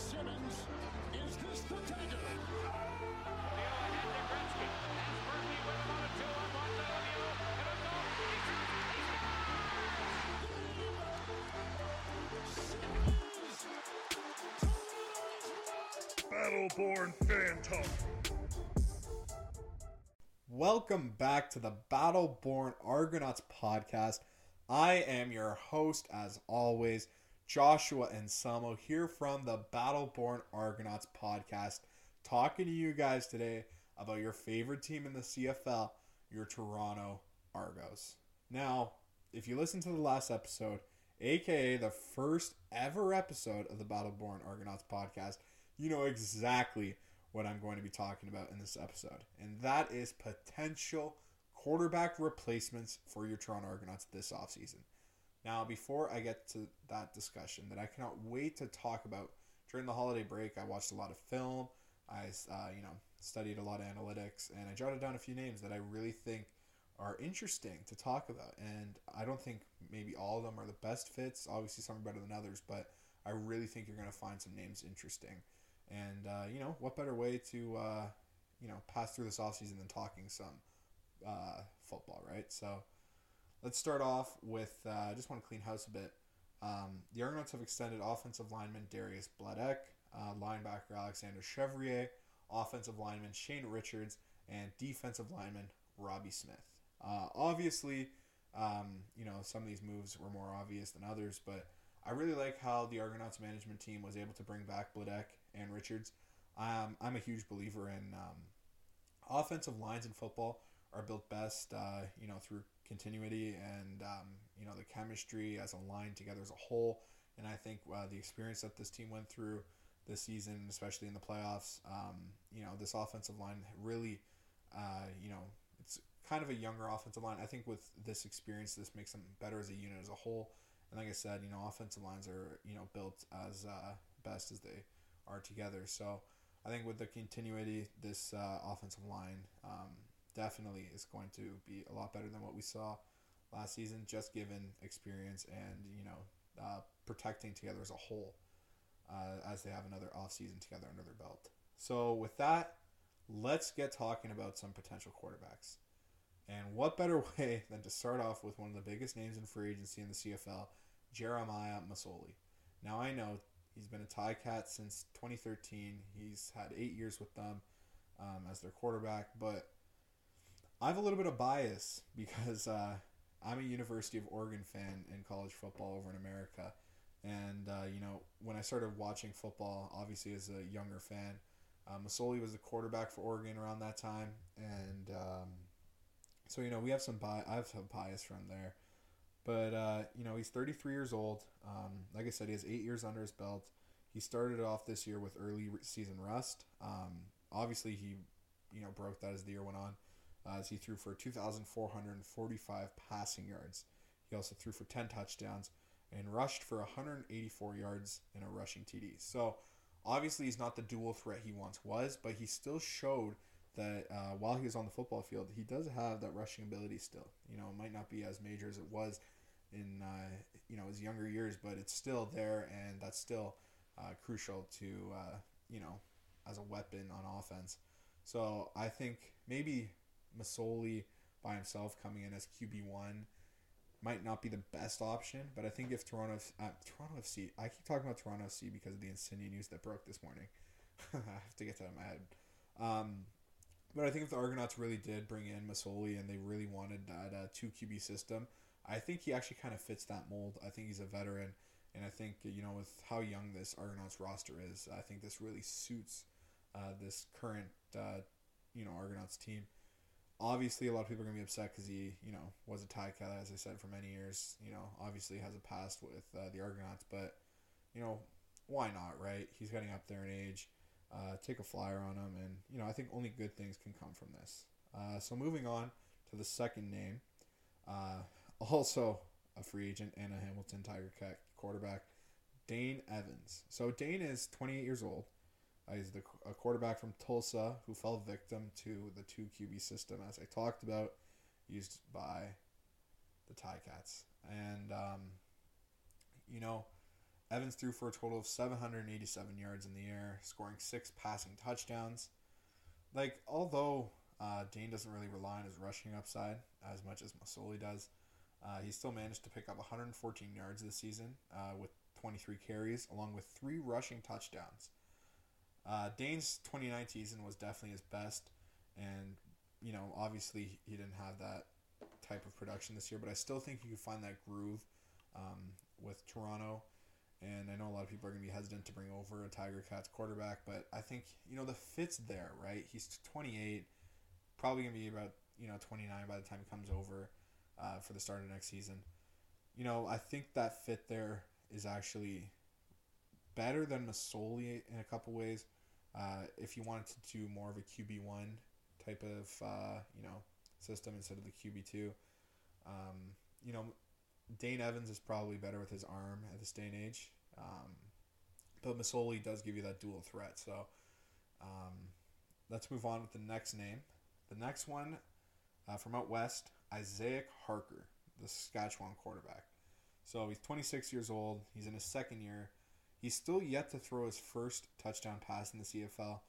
Simmons. Is this the dagger? Lemieux ahead to Gretzky. Has Murphy with him on a two-on-one to Lemieux. And a goal. He shoots. He scores! Battleborn Fan Talk. Welcome back to the Battleborn Argonauts podcast. I am your host, as always, Joshua and Samo, here from the Battleborn Argonauts podcast, talking to you guys today about your favorite team in the CFL, your Toronto Argos. Now, if you listen to the last episode, aka the first ever episode of the Battleborn Argonauts podcast, you know exactly what I'm going to be talking about in this episode, and that is potential quarterback replacements for your Toronto Argonauts this offseason. Now, before I get to that discussion that I cannot wait to talk about during the holiday break, I watched a lot of film. I, uh, you know, studied a lot of analytics, and I jotted down a few names that I really think are interesting to talk about. And I don't think maybe all of them are the best fits. Obviously, some are better than others, but I really think you're going to find some names interesting. And, uh, you know, what better way to, uh, you know, pass through this offseason than talking some uh, football, right? So let's start off with, uh, I just want to clean house a bit. Um, the Argonauts have extended offensive lineman Darius Bladek, uh, linebacker Alexander Chevrier, offensive lineman Shane Richards, and defensive lineman Robbie Smith. Uh, obviously, um, you know, some of these moves were more obvious than others, but I really like how the Argonauts management team was able to bring back Bladek and Richards. Um, I'm a huge believer in um, offensive lines in football are built best, uh, you know, through continuity and um, you know the chemistry as a line together as a whole. And I think uh, the experience that this team went through this season, especially in the playoffs, um, you know, this offensive line really, uh, you know, it's kind of a younger offensive line. I think with this experience, this makes them better as a unit as a whole. And like I said, you know, offensive lines are you know built as uh, best as they are together. So I think with the continuity, this uh, offensive line um, definitely is going to be a lot better than what we saw last season, just given experience and you know uh, protecting together as a whole, uh, as they have another offseason together under their belt. So with that, let's get talking about some potential quarterbacks. And what better way than to start off with one of the biggest names in free agency in the CFL, Jeremiah Masoli. Now I know he's been a Ti-Cat since 2013. He's had eight years with them um, as their quarterback, but I have a little bit of bias because uh, I'm a University of Oregon fan in college football over in America. And, uh, you know, when I started watching football, obviously as a younger fan, uh, Masoli was the quarterback for Oregon around that time. And um, so, you know, we have some bi- I have some bias from there. But, uh, you know, he's 33 years old. Um, like I said, he has eight years under his belt. He started off this year with early season rust. Um, obviously, he, you know, broke that as the year went on uh, as he threw for 2,445 passing yards. He also threw for 10 touchdowns and rushed for 184 yards in a rushing TD. So obviously he's not the dual threat he once was, but he still showed that uh, while he was on the football field, he does have that rushing ability still. You know, it might not be as major as it was in uh, you know his younger years, but it's still there, and that's still uh, crucial to uh, you know as a weapon on offense. So I think maybe Masoli by himself coming in as QB one might not be the best option, but I think if Toronto uh, Toronto FC, I keep talking about Toronto FC because of the Insigne news that broke this morning. I have to get that in my head. Um, but I think if the Argonauts really did bring in Masoli and they really wanted that uh, two QB system, I think he actually kind of fits that mold. I think he's a veteran, and I think you know with how young this Argonauts roster is, I think this really suits uh, this current uh, you know Argonauts team obviously a lot of people are gonna be upset because he you know was a Cat as I said for many years. You know, obviously has a past with uh, the Argonauts, but you know why not, right? He's getting up there in age. Uh, take a flyer on him, and you know I think only good things can come from this. Uh, so moving on to the second name, uh, also a free agent and a Hamilton Tiger Cat quarterback, Dane Evans. So Dane is 28 years old. Uh, he's the, a quarterback from Tulsa who fell victim to the two QB system, as I talked about, used by the Ti-Cats. And, um, you know, Evans threw for a total of 787 yards in the air, scoring six passing touchdowns. Like, although uh, Dane doesn't really rely on his rushing upside as much as Masoli does, uh, he still managed to pick up 114 yards this season uh, with 23 carries, along with three rushing touchdowns. Uh, Dane's 2019 season was definitely his best, and you know, obviously he didn't have that type of production this year, but I still think you can find that groove um, with Toronto. And I know a lot of people are going to be hesitant to bring over a Tiger Cats quarterback, but I think, you know, the fit's there, right? He's 28, probably going to be about, you know, 29 by the time he comes over uh, for the start of next season. You know, I think that fit there is actually better than Masoli in a couple ways. Uh, if you wanted to do more of a QB one type of uh, you know system instead of the QB two, um, you know Dane Evans is probably better with his arm at this day and age. Um, but Masoli does give you that dual threat. So um, let's move on with the next name. The next one uh, from out west, Isaiah Harker, the Saskatchewan quarterback. So he's 26 years old. He's in his second year. He's still yet to throw his first touchdown pass in the CFL.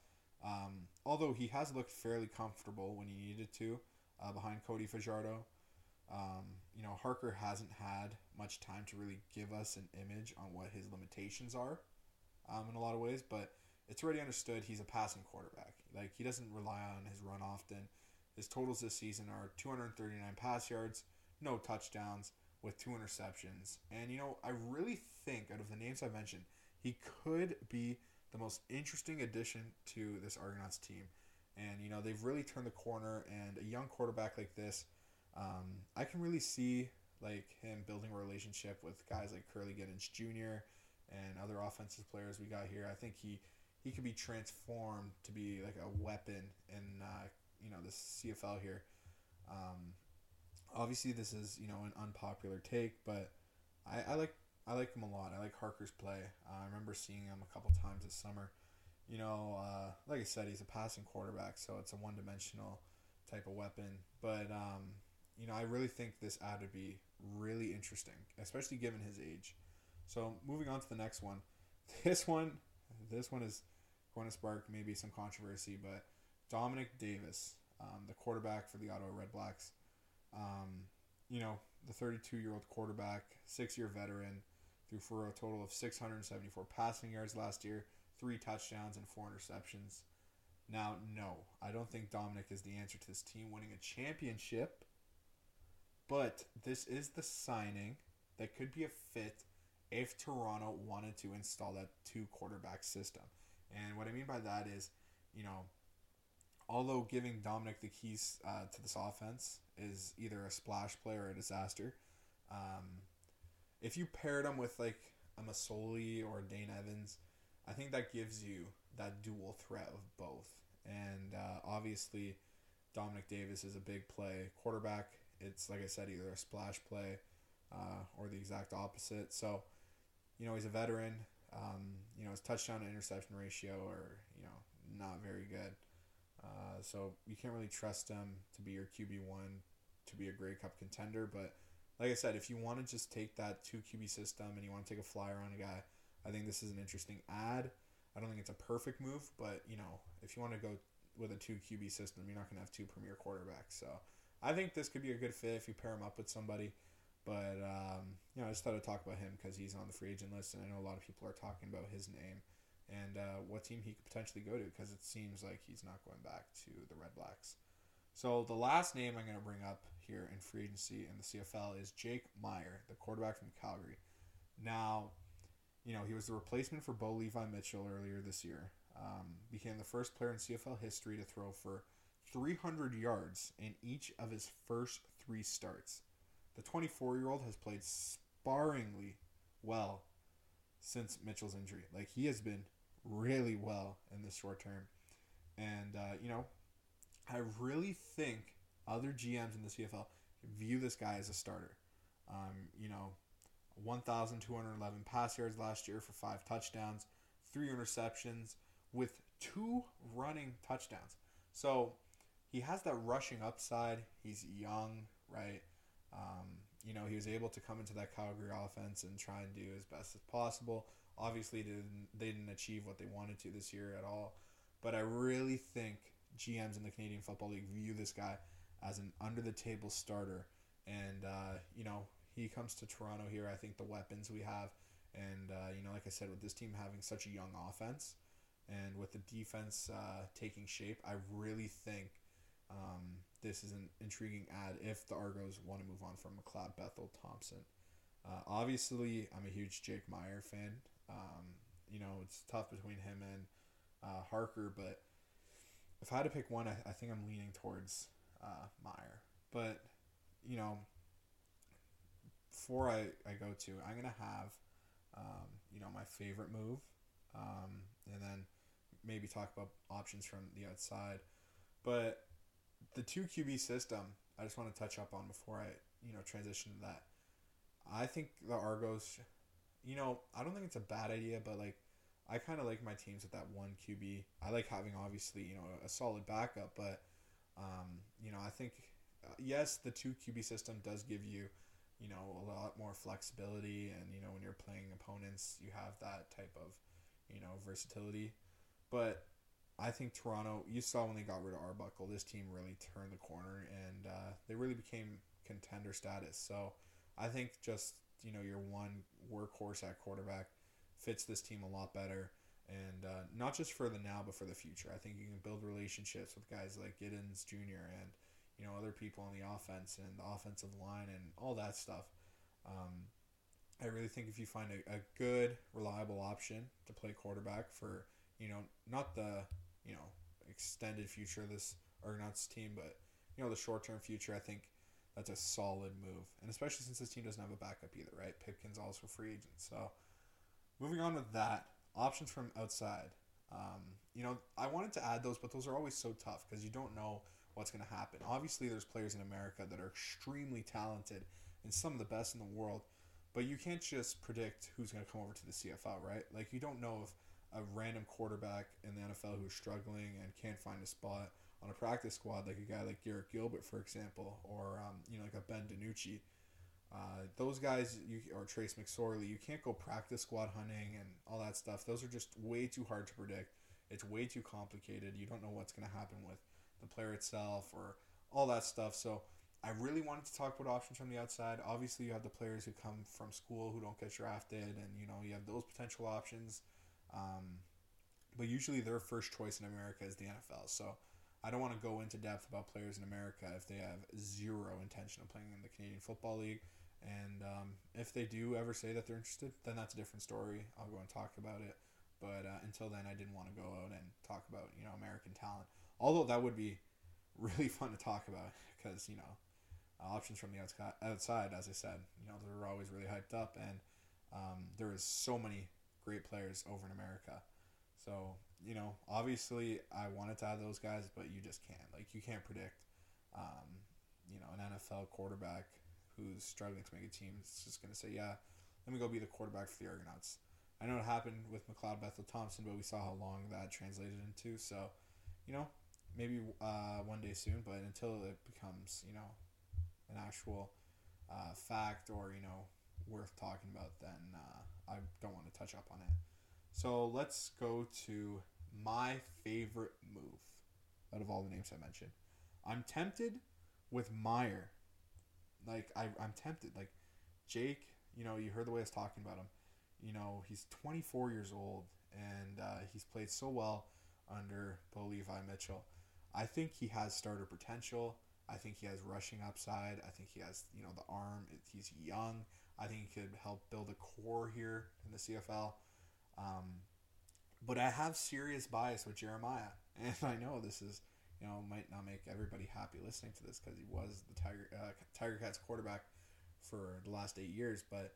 Um, although he has looked fairly comfortable when he needed to uh, behind Cody Fajardo. Um, you know, Harker hasn't had much time to really give us an image on what his limitations are um, in a lot of ways, but it's already understood he's a passing quarterback. Like, he doesn't rely on his run often. His totals this season are 239 pass yards, no touchdowns, with two interceptions. And, you know, I really think out of the names I mentioned, he could be the most interesting addition to this Argonauts team. And, you know, they've really turned the corner, and a young quarterback like this, um, I can really see like him building a relationship with guys like Kurleigh Gittens Jr. and other offensive players we got here. I think he he could be transformed to be like a weapon in uh, you know the CFL here. Um, obviously, this is you know an unpopular take, but I, I like I like him a lot. I like Harker's play. Uh, I remember seeing him a couple times this summer. You know, uh, like I said, he's a passing quarterback, so it's a one dimensional type of weapon. But um, you know, I really think this ad would be really interesting, especially given his age. So moving on to the next one, this one, this one is going to spark maybe some controversy, but Dominique Davis, um, the quarterback for the Ottawa Redblacks, um, you know, the 32 year old quarterback, six year veteran, threw for a total of 674 passing yards last year, three touchdowns, and four interceptions. Now, no, I don't think Dominique is the answer to this team winning a championship but this is the signing that could be a fit if Toronto wanted to install that two quarterback system. And what I mean by that is, you know, although giving Dominique the keys uh, to this offense is either a splash play or a disaster, um, if you paired him with like a Masoli or a Dane Evans, I think that gives you that dual threat of both. And uh, obviously, Dominique Davis is a big play quarterback it's like I said, either a splash play uh, or the exact opposite. So, you know, he's a veteran. Um, you know, his touchdown to interception ratio are you know not very good. Uh, so you can't really trust him to be your QB one to be a Grey Cup contender. But like I said, if you want to just take that two QB system and you want to take a flyer on a guy, I think this is an interesting ad. I don't think it's a perfect move, but you know, if you want to go with a two QB system, you're not going to have two premier quarterbacks. So I think this could be a good fit if you pair him up with somebody. But um, you know, I just thought I'd talk about him because he's on the free agent list, and I know a lot of people are talking about his name and uh, what team he could potentially go to because it seems like he's not going back to the Redblacks. So the last name I'm going to bring up here in free agency in the CFL is Jake Maier, the quarterback from Calgary. Now, you know he was the replacement for Bo Levi Mitchell earlier this year. Um, became the first player in CFL history to throw for 300 yards in each of his first three starts. The 24 year old has played sparringly well since Mitchell's injury. Like, he has been really well in this short term. And, uh, you know, I really think other GMs in the CFL view this guy as a starter. Um, you know, 1,211 pass yards last year for five touchdowns, three interceptions, with two running touchdowns. So he has that rushing upside. He's young, right? Um, you know, he was able to come into that Calgary offense and try and do as best as possible. Obviously, didn't, they didn't achieve what they wanted to this year at all. But I really think GMs in the Canadian Football League view this guy as an under the table starter. And, uh, you know, he comes to Toronto here. I think the weapons we have, and, uh, you know, like I said, with this team having such a young offense and with the defense uh, taking shape, I really think um, this is an intriguing ad if the Argos want to move on from McLeod Bethel Thompson. Uh, obviously, I'm a huge Jake Maier fan. Um, you know, it's tough between him and uh, Harker, but if I had to pick one, I, I think I'm leaning towards uh, Maier. But, you know, before I, I go to, I'm going to have, um, you know, my favorite move, um, and then maybe talk about options from the outside. But the two QB system, I just want to touch up on before I, you know, transition to that. I think the Argos, you know, I don't think it's a bad idea, but like, I kind of like my teams with that one QB. I like having obviously, you know, a solid backup, but, um, you know, I think, uh, yes, the two QB system does give you, you know, a lot more flexibility, and you know, when you're playing opponents, you have that type of, you know, versatility. But I think Toronto, you saw when they got rid of Arbuckle, this team really turned the corner and uh, they really became contender status. So I think just, you know, your one workhorse at quarterback fits this team a lot better. And uh, not just for the now, but for the future. I think you can build relationships with guys like Gittens Jr. and, you know, other people on the offense and the offensive line and all that stuff. Um, I really think if you find a, a good, reliable option to play quarterback for, you know, not the you know extended future of this Argonauts team, but you know the short term future. I think that's a solid move, and especially since this team doesn't have a backup either, right? Pipkin's also free agent. So moving on with that, options from outside. Um, you know, I wanted to add those, but those are always so tough because you don't know what's going to happen. Obviously, there's players in America that are extremely talented and some of the best in the world, but you can't just predict who's going to come over to the CFL, right? Like you don't know if a random quarterback in the NFL who's struggling and can't find a spot on a practice squad, like a guy like Garrett Gilbert, for example, or um, you know like a Ben DiNucci. Uh, those guys, you or Trace McSorley, you can't go practice squad hunting and all that stuff. Those are just way too hard to predict. It's way too complicated. You don't know what's going to happen with the player itself or all that stuff. So I really wanted to talk about options from the outside. Obviously, you have the players who come from school who don't get drafted, and you know you have those potential options. Um, but usually their first choice in America is the NFL. So I don't want to go into depth about players in America if they have zero intention of playing in the Canadian Football League. And um, if they do ever say that they're interested, then that's a different story. I'll go and talk about it. But uh, until then, I didn't want to go out and talk about you know American talent. Although that would be really fun to talk about because you know options from the outside, as I said, you know they're always really hyped up, and um, there is so many great players over in America. So, you know, obviously I wanted to add those guys, but you just can't. Like, you can't predict, um, you know, an NFL quarterback who's struggling to make a team is just going to say, yeah, let me go be the quarterback for the Argonauts. I know it happened with McLeod Bethel Thompson, but we saw how long that translated into. So, you know, maybe uh, one day soon, but until it becomes, you know, an actual uh, fact or, you know, worth talking about, then uh, I don't want to touch up on it. So let's go to my favorite move out of all the names I mentioned. I'm tempted with Maier. Like I, I'm tempted. Like Jake, you know, you heard the way I was talking about him. You know, he's 24 years old and uh, he's played so well under Bo Levi Mitchell. I think he has starter potential. I think he has rushing upside. I think he has, you know, the arm. He's young. I think he could help build a core here in the CFL. Um, but I have serious bias with Jeremiah, and I know this is you know might not make everybody happy listening to this because he was the Tiger uh, Tiger Cats quarterback for the last eight years. But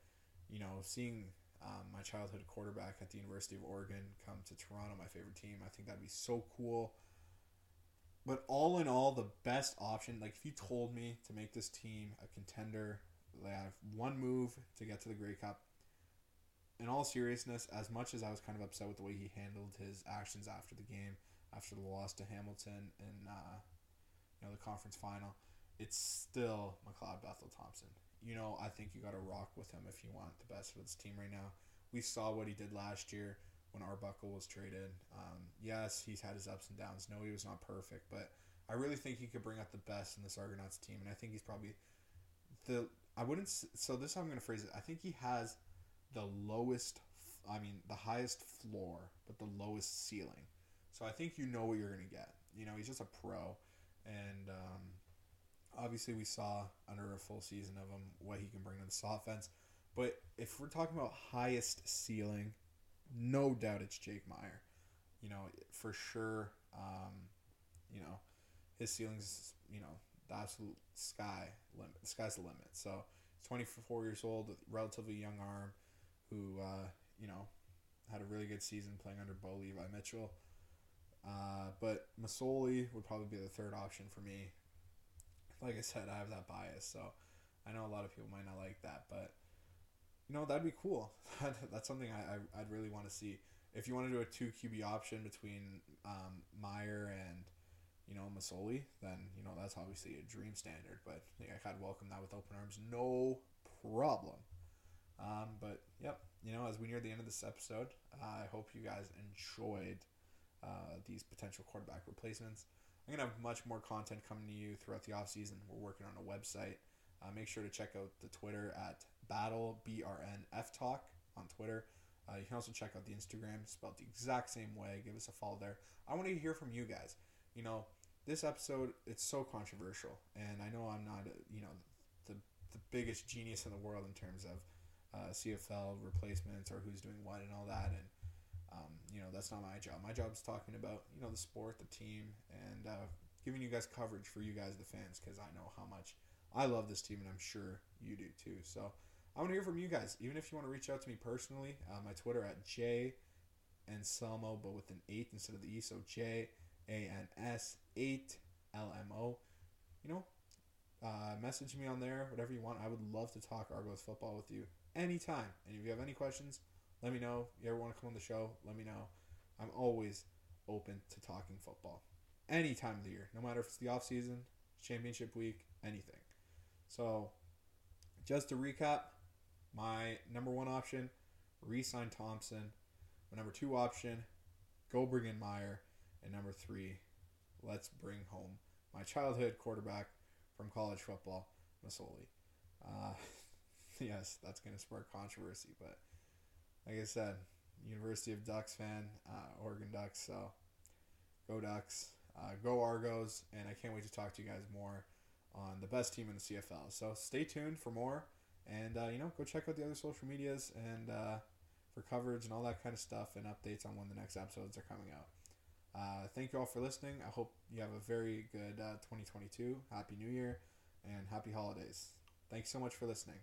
you know, seeing um, my childhood quarterback at the University of Oregon come to Toronto, my favorite team, I think that'd be so cool. But all in all, the best option, like if you told me to make this team a contender they have one move to get to the Grey Cup. In all seriousness, as much as I was kind of upset with the way he handled his actions after the game, after the loss to Hamilton in uh, you know the conference final, it's still McLeod Bethel Thompson. you know, I think you got to rock with him if you want the best for this team right now. We saw what he did last year when Arbuckle was traded. Um, yes, he's had his ups and downs. No, he was not perfect, but I really think he could bring out the best in this Argonauts team, and I think he's probably the. I wouldn't. So this is how I'm going to phrase it. I think he has the lowest. I mean, the highest floor, but the lowest ceiling. So I think you know what you're going to get. You know, he's just a pro, and um, obviously we saw under a full season of him what he can bring to this offense. But if we're talking about highest ceiling, no doubt it's Jake Maier. You know, for sure. Um, you know, his ceiling's is you know the absolute sky limit. The sky's the limit. So he's 24 years old, relatively young arm, who uh, you know had a really good season playing under Bo Levi Mitchell. Uh, but Masoli would probably be the third option for me. Like I said, I have that bias, so I know a lot of people might not like that, but you know that'd be cool. That's something I, I I'd really want to see. If you want to do a two QB option between um, Maier and you know Masoli, then you know that's obviously a dream standard. But yeah, I'd welcome that with open arms, no problem. Um, but yep, you know as we near the end of this episode, uh, I hope you guys enjoyed uh, these potential quarterback replacements. I'm gonna have much more content coming to you throughout the off season. We're working on a website. Uh, make sure to check out the Twitter at Battle BRNF Talk on Twitter. Uh, you can also check out the Instagram, spelled the exact same way. Give us a follow there. I want to hear from you guys. You know, this episode it's so controversial, and I know I'm not, uh, you know, the the biggest genius in the world in terms of uh, CFL replacements or who's doing what and all that. And um, you know, that's not my job. My job is talking about you know the sport, the team, and uh, giving you guys coverage for you guys, the fans, because I know how much I love this team, and I'm sure you do too. So I want to hear from you guys. Even if you want to reach out to me personally, uh, my Twitter at J and Selmo, but with an eight instead of the E. So J A N S eight L M O. You know, uh, message me on there, whatever you want. I would love to talk Argos football with you anytime. And if you have any questions, let me know. You ever want to come on the show? Let me know. I'm always open to talking football any time of the year, no matter if it's the off season, championship week, anything. So, just to recap, my number one option, re-sign Thompson. My number two option, go bring in Maier, and number three, let's bring home my childhood quarterback from college football, Masoli. Uh, yes, that's going to spark controversy, but like I said, University of Ducks fan, uh, Oregon Ducks. So go Ducks, uh, go Argos, and I can't wait to talk to you guys more on the best team in the CFL. So stay tuned for more, and uh, you know, go check out the other social medias and uh, for coverage and all that kind of stuff and updates on when the next episodes are coming out. Uh, thank you all for listening. I hope you have a very good uh, 2022. Happy New Year and happy holidays. Thanks so much for listening.